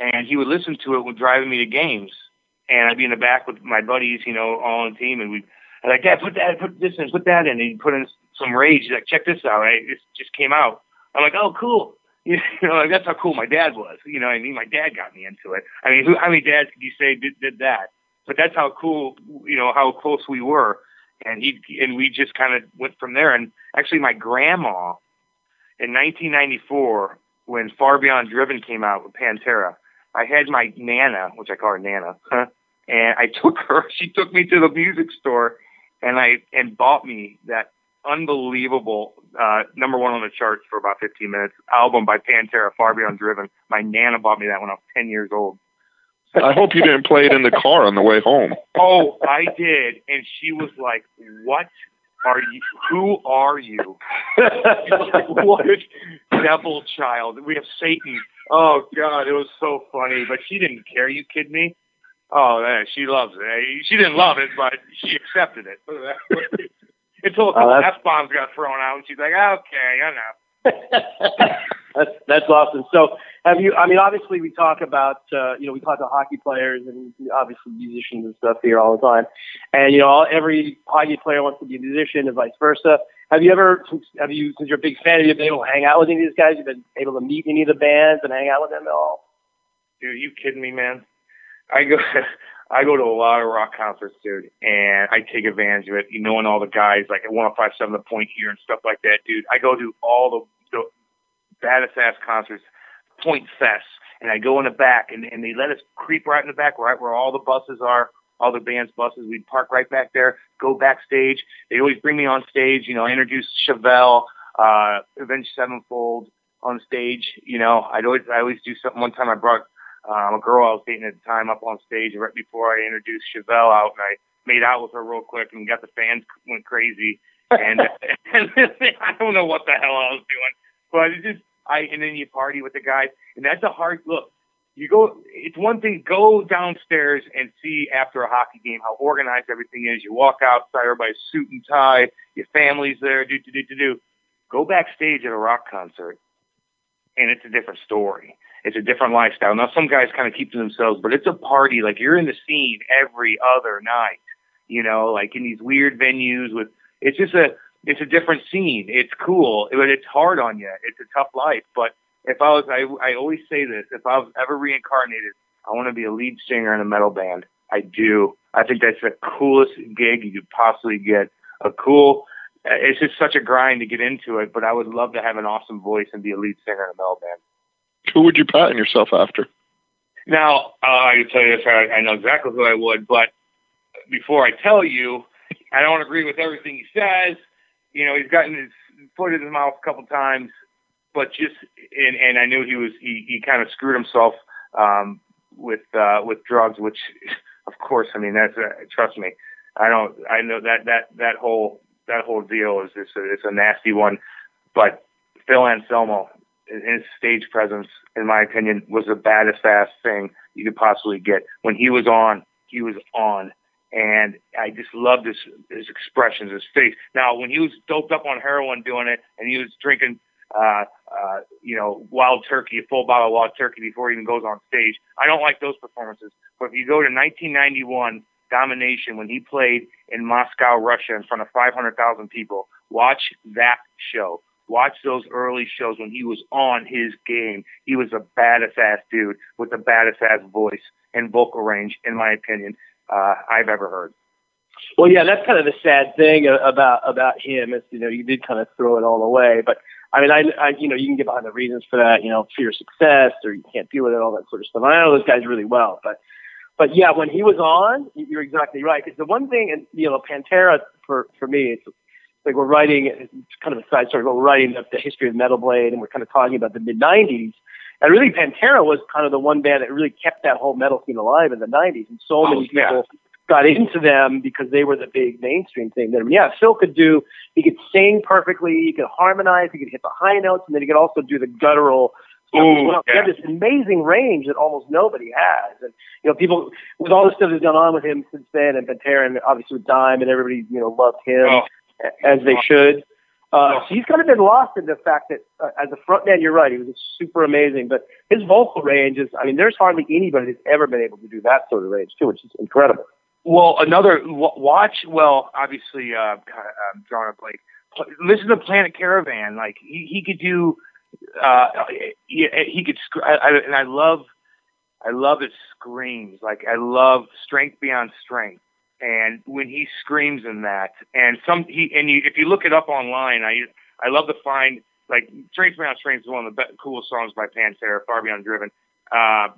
and he would listen to it when driving me to games and I'd be in the back with my buddies, you know, all on the team, and we I'd like, Dad, put that, put this in, put that in, and he'd put in some rage. He's like, check this out, right? This just came out. I'm like, oh, cool. (laughs) You know, like that's how cool my dad was. You know, I mean, my dad got me into it. I mean, who, how many dads could you say did, did that? But that's how cool, you know, how close we were, and he and we just kind of went from there. And actually, my grandma in 1994, when Far Beyond Driven came out with Pantera, I had my Nana, which I call her Nana, and I took (laughs) her. She took me to the music store, and I and bought me that unbelievable uh, number one on the charts for about 15 minutes album by Pantera, Far Beyond Driven. My Nana bought me that when I was 10 years old. I hope you didn't play it in the car on the way home. Oh, I did, and she was like, "What are you? Who are you? (laughs) what devil child? We have Satan." Oh God, it was so funny, but she didn't care. You kidding me? Oh, man, she loves it. She didn't love it, but she accepted it. Until a couple oh, f bombs got thrown out, and she's like, "Okay, I know." (laughs) that's that's awesome. So, have you? I mean, obviously, we talk about uh, you know we talk to hockey players and obviously musicians and stuff here all the time, and you know all, every hockey player wants to be a musician and vice versa. Have you ever? Have you? Since you're a big fan, have you been able to hang out with any of these guys? You've been able to meet any of the bands and hang out with them at all? Dude, are you kidding me, man? I go. (laughs) I go to a lot of rock concerts, dude, and I take advantage of it. You knowing all the guys like at 105.7 The Point here and stuff like that, dude. I go to all the baddest ass concerts, Point Fest, and I go in the back, and, and they let us creep right in the back, right where all the buses are, all the band's buses. We'd park right back there, go backstage. They always bring me on stage. You know, I introduce Chevelle, uh, Avenged Sevenfold on stage. You know, I'd always I always do something. One time I brought um, a girl I was dating at the time up on stage right before I introduced Chevelle out, and I made out with her real quick, and got the fans went crazy. and, (laughs) and (laughs) I don't know what the hell I was doing, but it just I and then you party with the guys, and that's a hard look. You go. It's one thing go downstairs and see after a hockey game how organized everything is. You walk outside, everybody's suit and tie. Your family's there. Do do do do do. Go backstage at a rock concert, and it's a different story. It's a different lifestyle. Now some guys kind of keep to themselves, but it's a party. Like you're in the scene every other night. You know, like in these weird venues with. It's just a it's a different scene. It's cool, but it's hard on you. It's a tough life. But if I was, I, I always say this: if I was ever reincarnated, I want to be a lead singer in a metal band. I do. I think that's the coolest gig you could possibly get. A cool. It's just such a grind to get into it, but I would love to have an awesome voice and be a lead singer in a metal band. Who would you pattern yourself after? Now, uh, I can tell you this: I, I know exactly who I would, but before I tell you, I don't agree with everything he says you know, he's gotten his foot in his mouth a couple times, but just and and I knew he was he he kind of screwed himself um, with uh, with drugs, which of course, I mean that's uh, trust me, I don't I know that that that whole that whole deal is just a, it's a nasty one, but Phil Anselmo his stage presence, in my opinion, was the baddest ass thing you could possibly get. When he was on, he was on and I just loved his his expressions, his face. Now, when he was doped up on heroin doing it, and he was drinking, uh, uh, you know, wild turkey, a full bottle of wild turkey before he even goes on stage, I don't like those performances. But if you go to 1991 Domination when he played in Moscow, Russia, in front of 500,000 people, watch that show. Watch those early shows when he was on his game. He was a baddest ass dude with the baddest ass voice and vocal range, in my opinion uh, I've ever heard. Well, yeah, that's kind of the sad thing about about him is you know you did kind of throw it all away, but I mean I, I you know you can get behind the reasons for that, you know fear of success or you can't deal with it, all that sort of stuff. I know those guys really well, but but yeah, when he was on, you're exactly right. Because the one thing, and you know, Pantera for for me, it's like we're writing it's kind of a side story, but we're writing the, the history of Metal Blade, and we're kind of talking about the mid '90s. And really, Pantera was kind of the one band that really kept that whole metal scene alive in the 90s. And so oh, many people got into them because they were the big mainstream thing. Then, yeah, Phil could do, he could sing perfectly, he could harmonize, he could hit the high notes, and then he could also do the guttural Ooh, well. He had this amazing range that almost nobody has. And, you know, people, with all the stuff that's gone on with him since then, and Pantera, and obviously with Dime, and everybody, you know, loved him oh. As they should. Uh, so he's kind of been lost in the fact that uh, as a frontman, you're right, he was super amazing, but his vocal range is, I mean, there's hardly anybody that's ever been able to do that sort of range too, which is incredible. Well, another watch, well, obviously, uh, um, drawing up like, listen to Planet Caravan. Like he, he could do, uh, he, he could, I, I, and I love, I love his screams. Like I love Strength Beyond Strength and when he screams in that, and some he and you, if you look it up online, I I love to find like Strength Beyond Strength is one of the best, coolest songs by Pantera, Far Beyond Driven. Uh,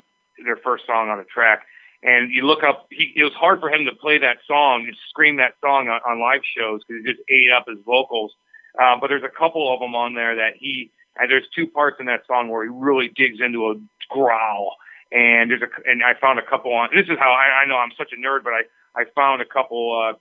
their first song on the track. And you look up, he, it was hard for him to play that song and scream that song on, on live shows because it just ate up his vocals. Uh, but there's a couple of them on there that he, and there's two parts in that song where he really digs into a growl. And there's a, and I found a couple on, this is how I, I know I'm such a nerd, but I, I found a couple, uh,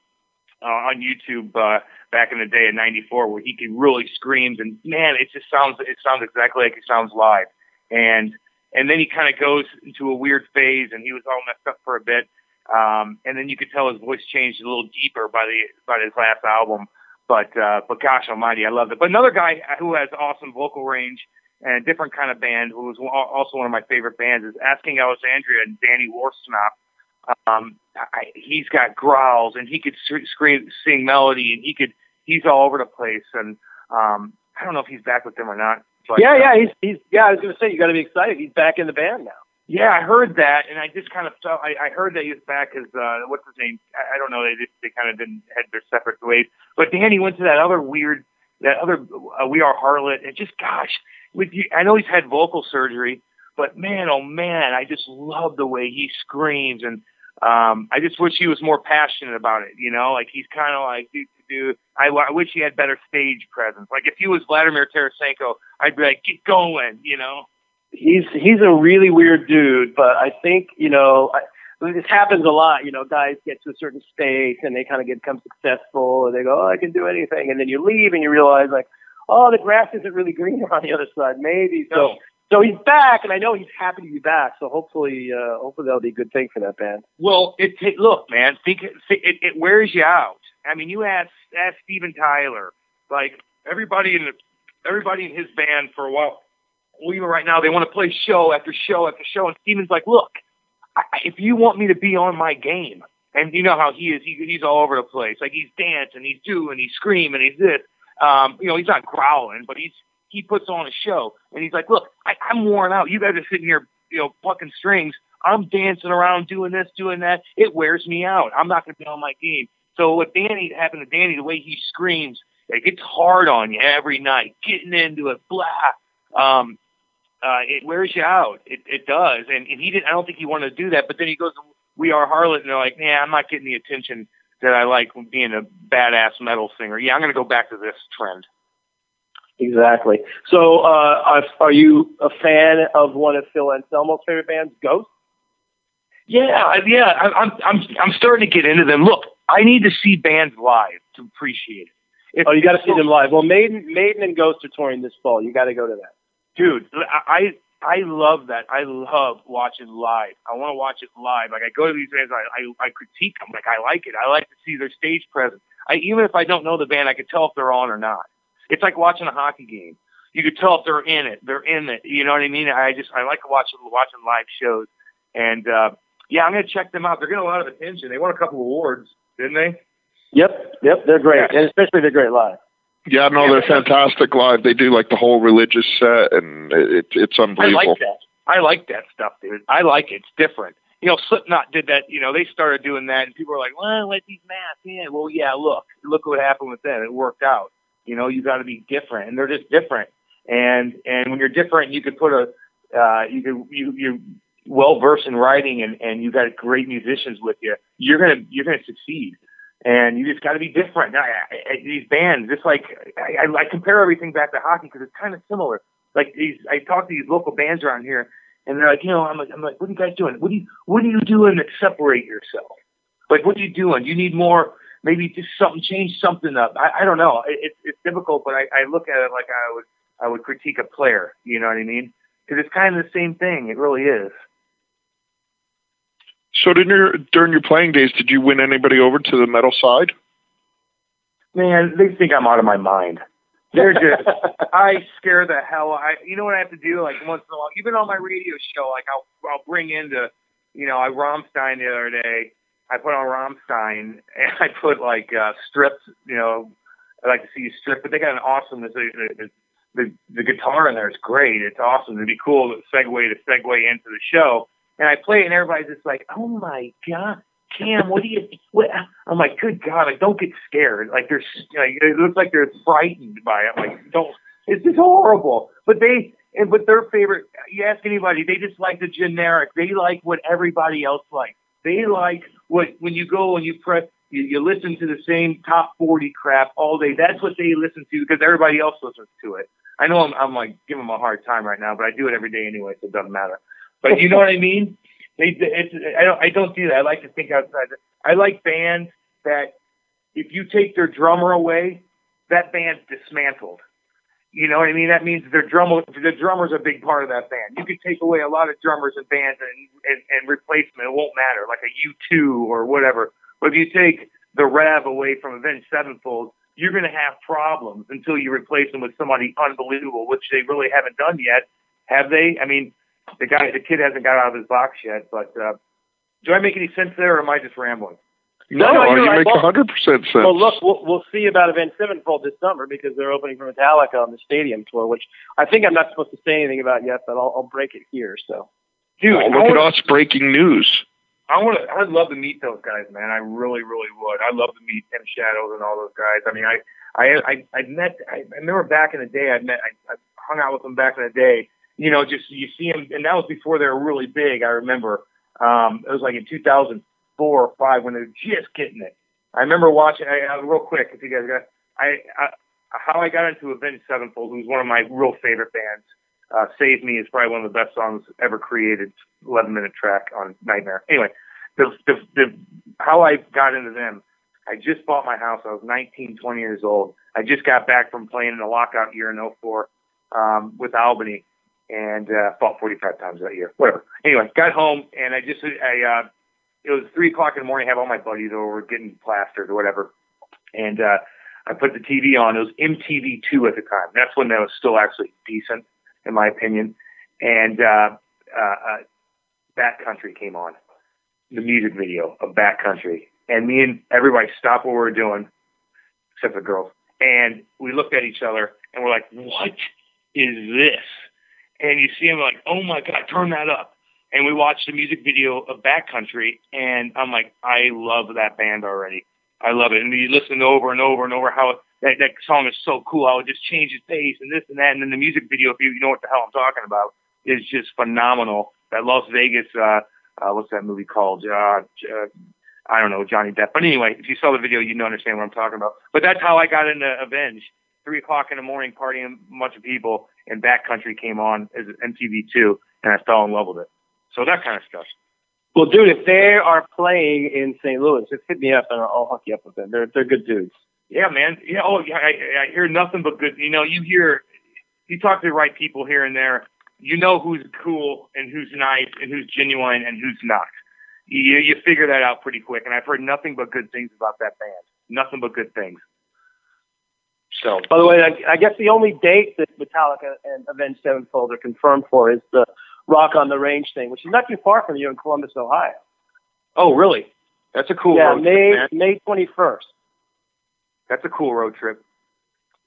uh, on YouTube, uh, back in the day in 94 where he can really screams and man, it just sounds, it sounds exactly like it sounds live. And, and then he kind of goes into a weird phase, and he was all messed up for a bit. Um, and then you could tell his voice changed a little deeper by the by his last album. But uh, but gosh Almighty, I loved it. But another guy who has awesome vocal range and a different kind of band, who was also one of my favorite bands, is Asking Alexandria and Danny Worsnop. Um, I, he's got growls, and he could scream, sing melody, and he could he's all over the place. And um, I don't know if he's back with them or not. But, yeah, yeah, he's he's yeah. I was going to say you got to be excited. He's back in the band now. Yeah, I heard that, and I just kind of felt I, I heard that he was back as uh, what's his name? I, I don't know. They just, they kind of didn't head their separate ways. But Danny went to that other weird, that other uh, We Are Harlot, and just gosh, with you, I know he's had vocal surgery, but man, oh man, I just love the way he screams, and um, I just wish he was more passionate about it. You know, like he's kind of like, dude, dude, I, I wish he had better stage presence. Like if he was Vladimir Tarasenko, I'd be like, get going, you know. He's he's a really weird dude, but I think you know. I, this happens a lot, you know, guys get to a certain space and they kind of become successful and they go, oh, I can do anything. And then you leave and you realize like, oh, the grass isn't really green on the other side. Maybe. So, no. so he's back and I know he's happy to be back. So hopefully, uh, hopefully that'll be a good thing for that band. Well, it, it look, man, think it, it, wears you out. I mean, you ask, ask Steven Tyler, like everybody in the, everybody in his band for a while, well, even right now, they want to play show after show after show. And Steven's like, look, I, if you want me to be on my game, and you know how he is, he, he's all over the place. Like he's dancing, he's doing, he's screaming, and he's this. Um, you know, he's not growling, but he's he puts on a show. And he's like, look, I, I'm worn out. You guys are sitting here, you know, plucking strings. I'm dancing around, doing this, doing that. It wears me out. I'm not going to be on my game. So what Danny happened to Danny, the way he screams, it gets hard on you every night, getting into it, blah. Um, uh, it wears you out. It, it does. And, and he didn't, I don't think he wanted to do that, but then he goes, we are Harlot. And they're like, yeah, I'm not getting the attention that I like being a badass metal singer. Yeah, I'm going to go back to this trend. Exactly. So, uh, are you a fan of one of Phil Anselmo's favorite bands, Ghost? Yeah, yeah. I'm, I'm, I'm starting to get into them. Look, I need to see bands live to appreciate it. If, oh, you got to see them live. Well, Maiden, Maiden and Ghost are touring this fall. You got to go to that. Dude, I I love that. I love watching live. I want to watch it live. Like I go to these bands, I, I I critique them. Like I like it. I like to see their stage presence. I even if I don't know the band, I can tell if they're on or not. It's like watching a hockey game. You can tell if they're in it. They're in it. You know what I mean? I just I like watching watching live shows. And uh yeah, I'm gonna check them out. They're getting a lot of attention. They won a couple of awards didn't they? Yep, yep, they're great, and especially they're great live. Yeah, no, they're fantastic live. They do like the whole religious set, and it, it's unbelievable. I like that. I like that stuff, dude. I like it. It's different. You know, Slipknot did that. You know, they started doing that, and people were like, "Well, let these masks in." Well, yeah, look, look what happened with them. It worked out. You know, you got to be different, and they're just different. And and when you're different, you could put a, uh, you could you you well versed in writing and, and you've got great musicians with you, you're gonna you're gonna succeed. And you just got to be different. I, I, these bands, just like I, I, compare everything back to hockey because it's kind of similar. Like these, I talk to these local bands around here, and they're like, you know, I'm like, I'm like, what are you guys doing? What do you, what are you doing to separate yourself? Like, what are you doing? You need more, maybe just something, change something up. I, I don't know. It, it's it's difficult, but I, I look at it like I would, I would critique a player. You know what I mean? Because it's kind of the same thing. It really is. So during your during your playing days, did you win anybody over to the metal side? Man, they think I'm out of my mind. They're just (laughs) I scare the hell. I you know what I have to do like once in a while, even on my radio show, like I'll I'll bring into you know I Rammstein the other day. I put on Rammstein (laughs) and I put like uh, strips. You know, I like to see you strip, but they got an awesome. The, the the guitar in there is great. It's awesome. It'd be cool to segue to segue into the show and I play it, and everybody's just like, "Oh my god, Cam, what do you?" What? I'm like, "Good God, like don't get scared. Like they're like it looks like they're frightened by it. Like don't. It's just horrible. But they and but their favorite, you ask anybody, they just like the generic. They like what everybody else likes. They like what when you go and you press, you, you listen to the same top 40 crap all day. That's what they listen to because everybody else listens to it. I know I'm, I'm like giving them a hard time right now, but I do it every day anyway, so it doesn't matter. But you know what I mean? They, it's, I don't, I don't do that. I like to think outside. I like bands that if you take their drummer away, that band's dismantled. You know what I mean? That means their drummer, the drummer's a big part of that band. You could take away a lot of drummers and bands and, and, and replace them. It won't matter, like a U2 or whatever. But if you take the Rev away from Avenged Sevenfold, you're going to have problems until you replace them with somebody unbelievable, which they really haven't done yet. Have they? I mean, the guy, the kid hasn't got out of his box yet. But uh, do I make any sense there, or am I just rambling? No, no you right. make well, 100% sense. Well, look, we'll, we'll see about Avenged Sevenfold this summer because they're opening for Metallica on the stadium tour, which I think I'm not supposed to say anything about yet, but I'll, I'll break it here. So, dude, oh, look at us breaking news. I want to. I'd love to meet those guys, man. I really, really would. I'd love to meet M. Shadows and all those guys. I mean, I, I, I, I met. I, I remember back in the day. I met. I, I hung out with them back in the day. You know, just you see them, and that was before they were really big. I remember. Um, it was like in 2004 or five when they were just getting it. I remember watching. I, uh, real quick, if you guys got, I, I how I got into Avenged Sevenfold, who's one of my real favorite bands. Uh, Save Me is probably one of the best songs ever created. 11 minute track on Nightmare. Anyway, the, the, the, how I got into them, I just bought my house. I was 19, 20 years old. I just got back from playing in the lockout year in 04 um, with Albany and uh, fought 45 times that year. Whatever. Anyway, got home and I just, I, uh, it was three o'clock in the morning. I have all my buddies over getting plastered or whatever. And, uh, I put the TV on. It was MTV2 at the time. That's when that was still actually decent, in my opinion. And, uh, uh, uh Bat Country came on, the music video of Bat Country. And me and everybody stopped what we were doing, except the girls. And we looked at each other and we're like, what is this? And you see him like, oh my God, turn that up. And we watched the music video of Bat Country. And I'm like, I love that band already. I love it. And you listen over and over and over how that, that song is so cool, how it just changes pace and this and that. And then the music video, if you, you know what the hell I'm talking about, is just phenomenal that Las Vegas, uh, uh, what's that movie called? Uh, uh, I don't know, Johnny Depp. But anyway, if you saw the video, you'd understand what I'm talking about. But that's how I got into Avenge. Three o'clock in the morning, partying a bunch of people, and Bat Country came on as MTV2, and I fell in love with it. So that kind of stuff. Well, dude, if they are playing in St. Louis, just hit me up and I'll hook you up with them. They're they're good dudes. Yeah, man. Yeah. Oh, yeah. I, I hear nothing but good. You know, you hear, you talk to the right people here and there, you know who's cool and who's nice and who's genuine and who's not. You, you figure that out pretty quick. And I've heard nothing but good things about that band. Nothing but good things. So, by the way, I, I guess the only date that Metallica and Avenged Sevenfold are confirmed for is the Rock on the Range thing, which is not too far from you in Columbus, Ohio. Oh, really? That's a cool yeah, road May, trip. May 21st. That's a cool road trip.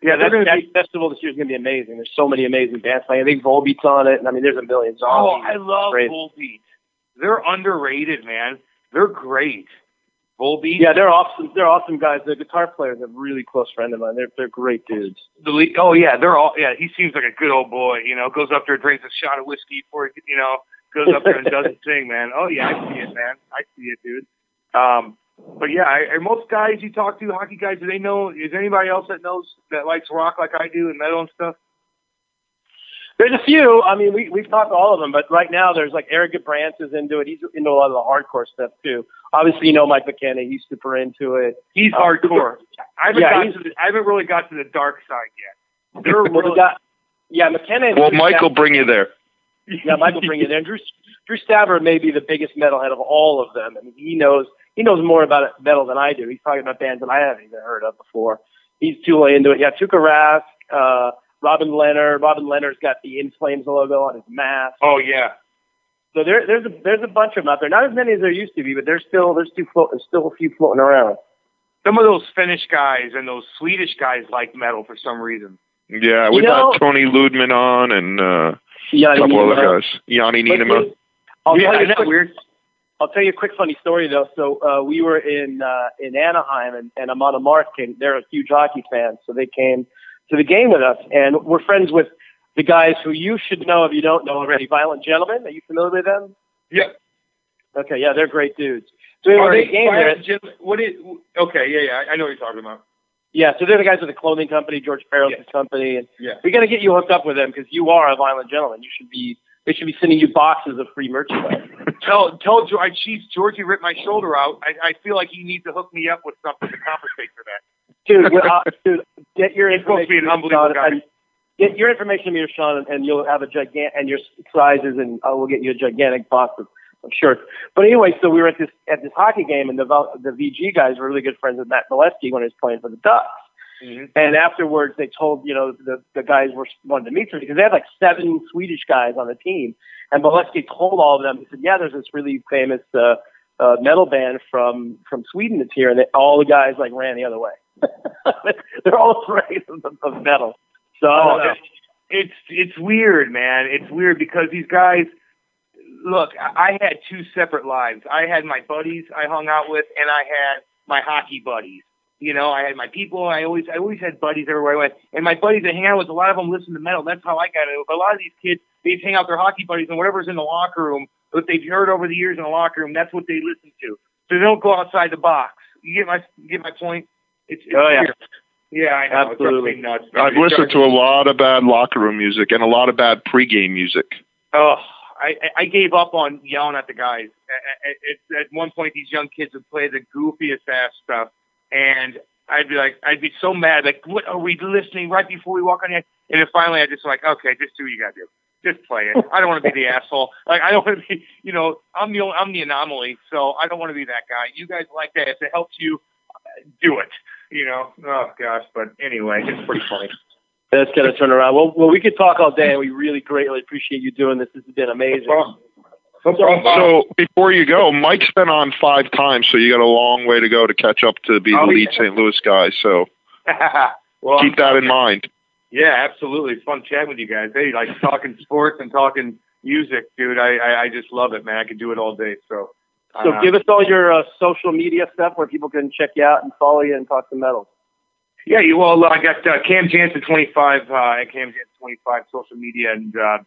Yeah, that, that be, festival this year is going to be amazing. There's so many amazing bands playing. I think Volbeat's on it, and I mean, there's a million songs. Oh, I love. Volbeat. They're underrated, man. They're great. Volbeat. Yeah, they're awesome. They're awesome guys. The guitar player's a really close friend of mine. They're they're great dudes. The lead, oh yeah, they're all yeah. He seems like a good old boy. You know, goes up there, drinks a shot of whiskey before he, you know goes up there and does his thing, man. Oh yeah, I see it, man. I see it, dude. Um, but yeah, I, most guys you talk to, hockey guys, do they know? Is anybody else that knows that likes rock like I do and metal and stuff? There's a few. I mean, we we've talked to all of them, but right now there's like Eric Brandt is into it. He's into a lot of the hardcore stuff too. Obviously, you know Mike McKenna. He's super into it. He's uh, hardcore. I haven't yeah, got to the, I haven't really got to the dark side yet. They're really, got, yeah, McKenna. Well, Mike will bring you there. Yeah, Mike will bring you there. Drew Drew Stavro may be the biggest metalhead of all of them. I mean, he knows he knows more about metal than I do. He's talking about bands that I haven't even heard of before. He's too into it. Yeah, Tuukka Rask, uh, Robin Lehner. Robin Lehner's got the In Flames logo on his mask. Oh yeah. So there, there's a there's a bunch of them out there. Not as many as there used to be, but there's still there's still float, there's still a few floating around. Some of those Finnish guys and those Swedish guys like metal for some reason. Yeah, we got Toni Lydman on and uh, a couple Niinimaa. other guys. Janne Niinimaa. I'll yeah, tell you quick, weird? I'll tell you a quick funny story though. So uh, we were in uh, in Anaheim, and, and Amon Amarth came. They're a huge hockey fan, so they came to the game with us, and we're friends with the guys who you should know if you don't know already. Violent Gentlemen. Are you familiar with them? Yep. Okay, yeah, they're great dudes. So Are they game there. Gentlemen- What is? Okay, yeah, yeah, I- I know what you're talking about. Yeah, so they're the guys with the clothing company, George Parros' Yeah. company, and Yeah. we got to get you hooked up with them because you are a violent gentleman. You should be. They should be sending you boxes of free merchandise. (laughs) Tell tell George, geez, Georgie ripped my shoulder out. I, I feel like he needs to hook me up with something to compensate for that. Dude, well, uh, (laughs) dude, get your He's supposed to be information. an unbelievable Sean, guy. Get your information to me, Sean, and, and you'll have a gigantic and your sizes, and I will get you a gigantic box of, of shirts. But anyway, so we were at this at this hockey game, and the the VG guys were really good friends with Matt Beleskey when he was playing for the Ducks. Mm-hmm. And afterwards, they told you know the the guys were wanted to meet them because they had like seven Swedish guys on the team, and Beleskey told all of them. He said, "Yeah, there's this really famous uh, uh, metal band from from Sweden that's here," and they, all the guys like ran the other way. They're all afraid of, of metal. So it's, it's weird, man. It's weird because these guys. Look, I had two separate lives. I had my buddies I hung out with, and I had my hockey buddies. You know, I had my people. I always I always had buddies everywhere I went, and my buddies I hang out with. A lot of them listen to metal. That's how I got it. But a lot of these kids, they hang out with their hockey buddies, and whatever's in the locker room, what they've heard over the years in the locker room, that's what they listen to. So they don't go outside the box. You get my you get my point? It's, it's Oh, yeah. weird. Yeah, I know. Absolutely. Nuts. I've listened to a lot of bad locker room music and a lot of bad pregame music. Oh, I, I gave up on yelling at the guys. At, at, at one point, these young kids would play the goofiest ass stuff, and I'd be like, I'd be so mad. Like, what are we listening right before we walk on the ice? And then finally, I just like, okay, just do what you gotta do. Just play it. I don't want to be the (laughs) asshole. Like, I don't want to be, you know, I'm the only, I'm the anomaly, so I don't want to be that guy. You guys like that. If it helps you, uh, do it. You know. Oh gosh, but anyway, it's pretty funny. That's gonna turn around. Well, well, we could talk all day, and we really greatly appreciate you doing this. This has been amazing. No problem. So before you go, Mike's been on five times, so you got a long way to go to catch up to be Oh, the lead yeah. St. Louis guy. So (laughs) well, keep that in mind. Yeah, absolutely. It's fun chatting with you guys. Hey, like talking sports and talking music, dude. I, I, I just love it, man. I could do it all day. So, So uh, give us all your uh, social media stuff where people can check you out and follow you and talk some metal. yeah, you, well, I got uh, Cam Janssen 25 uh, at Cam Janssen 25 social media, and uh,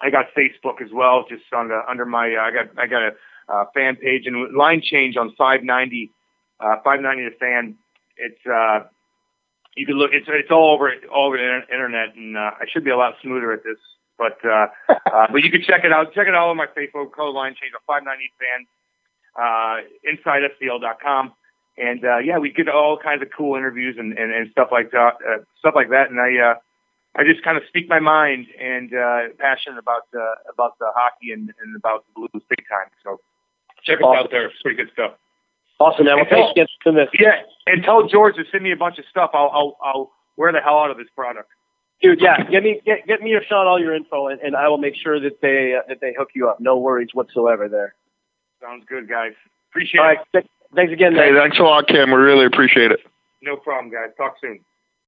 I got Facebook as well, just on the, under my. Uh, I got I got a uh, fan page and line change on 590, uh, 590 the fan. It's uh, you can look. It's it's all over all over the inter- internet, and uh, I should be a lot smoother at this. But uh, (laughs) uh, but you can check it out. Check it out on my Facebook. Color line change on 590 fan. Uh, InsideSTL.com. And uh, yeah, we get all kinds of cool interviews and, and, and stuff like that, uh, stuff like that. And I uh, I just kind of speak my mind and uh, passionate about uh, about the hockey and, and about the Blues big time. So check us Awesome. out there. It's pretty good stuff. Awesome, man. Well, thanks again for doing this. Yeah, and tell George to send me a bunch of stuff. I'll I'll, I'll wear the hell out of this product. Dude, yeah, get me get, get me or Sean all your info, and, and I will make sure that they uh, that they hook you up. No worries whatsoever there. Sounds good, guys. Appreciate All it. right, thanks again, Hey, man. thanks a lot, Kim. We really appreciate it. No problem, guys. Talk soon.